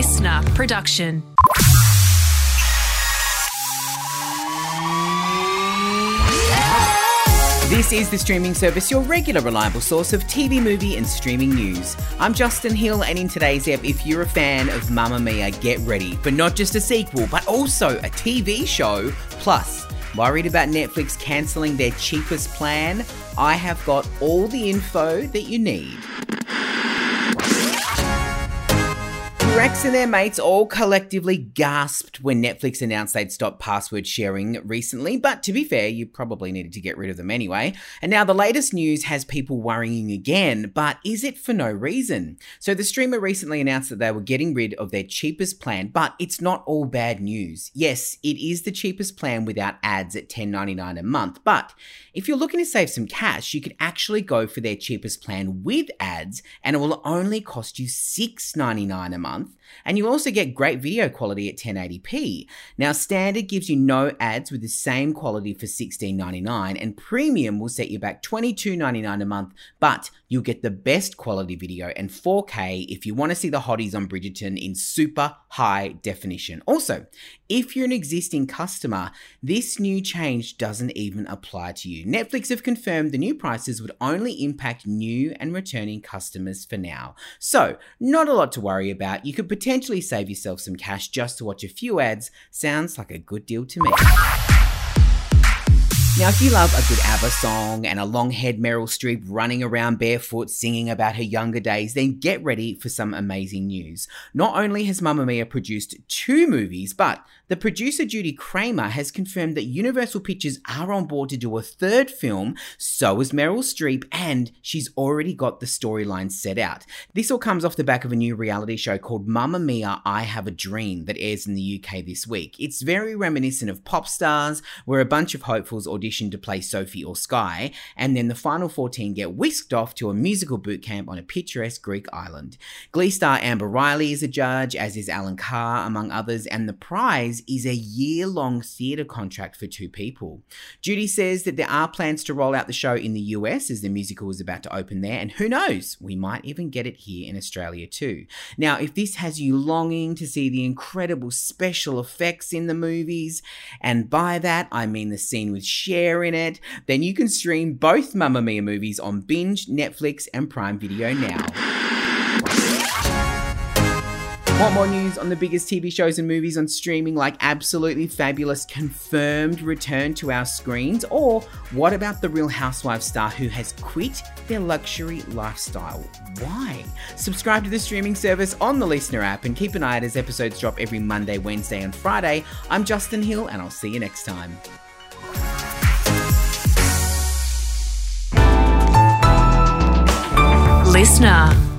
listener production. This is the streaming service, your regular reliable source of TV, movie, and streaming news. I'm Justin Hill, and in today's ep, if you're a fan of Mamma Mia, get ready for not just a sequel, but also a TV show. Plus, worried about Netflix cancelling their cheapest plan? I have got all the info that you need. Rex and their mates all collectively gasped when Netflix announced they'd stop password sharing recently, but to be fair, you probably needed to get rid of them anyway. And now the latest news has people worrying again, but is it for no reason? So the streamer recently announced that they were getting rid of their cheapest plan, but it's not all bad news. Yes, it is the cheapest plan without ads at $10.99 a month, but if you're looking to save some cash, you could actually go for their cheapest plan with ads, and it will only cost you $6.99 a month month, and you also get great video quality at 1080p. Now, standard gives you no ads with the same quality for $16.99, and premium will set you back $22.99 a month, but you'll get the best quality video and 4K if you want to see the hotties on Bridgerton in super high definition. Also, if you're an existing customer, this new change doesn't even apply to you. Netflix have confirmed the new prices would only impact new and returning customers for now. So, not a lot to worry about. You could potentially save yourself some cash just to watch a few ads. Sounds like a good deal to me. Now, if you love a good ABBA song and a long haired Meryl Streep running around barefoot singing about her younger days, then get ready for some amazing news. Not only has Mamma Mia produced two movies, but the producer Judy Craymer has confirmed that Universal Pictures are on board to do a third film, so is Meryl Streep, and she's already got the storyline set out. This all comes off the back of a new reality show called Mamma Mia I Have a Dream that airs in the UK this week. It's very reminiscent of Pop Stars, where a bunch of hopefuls audition audition to play Sophie or Sky, and then the final 14 get whisked off to a musical boot camp on a picturesque Greek island. Glee star Amber Riley is a judge, as is Alan Carr, among others, and the prize is a year long theatre contract for two people. Judy says that there are plans to roll out the show in the US as the musical is about to open there, and who knows, we might even get it here in Australia too. Now, if this has you longing to see the incredible special effects in the movies, and by that I mean the scene with Cher in it, then you can stream both Mamma Mia movies on Binge, Netflix, and Prime Video now. Want more news on the biggest TV shows and movies on streaming, like Absolutely Fabulous confirmed return to our screens? Or what about the Real Housewives star who has quit their luxury lifestyle? Why? Subscribe to the streaming service on the Listener app and keep an eye out as episodes drop every Monday, Wednesday, and Friday. I'm Justin Hill, and I'll see you next time. Listener.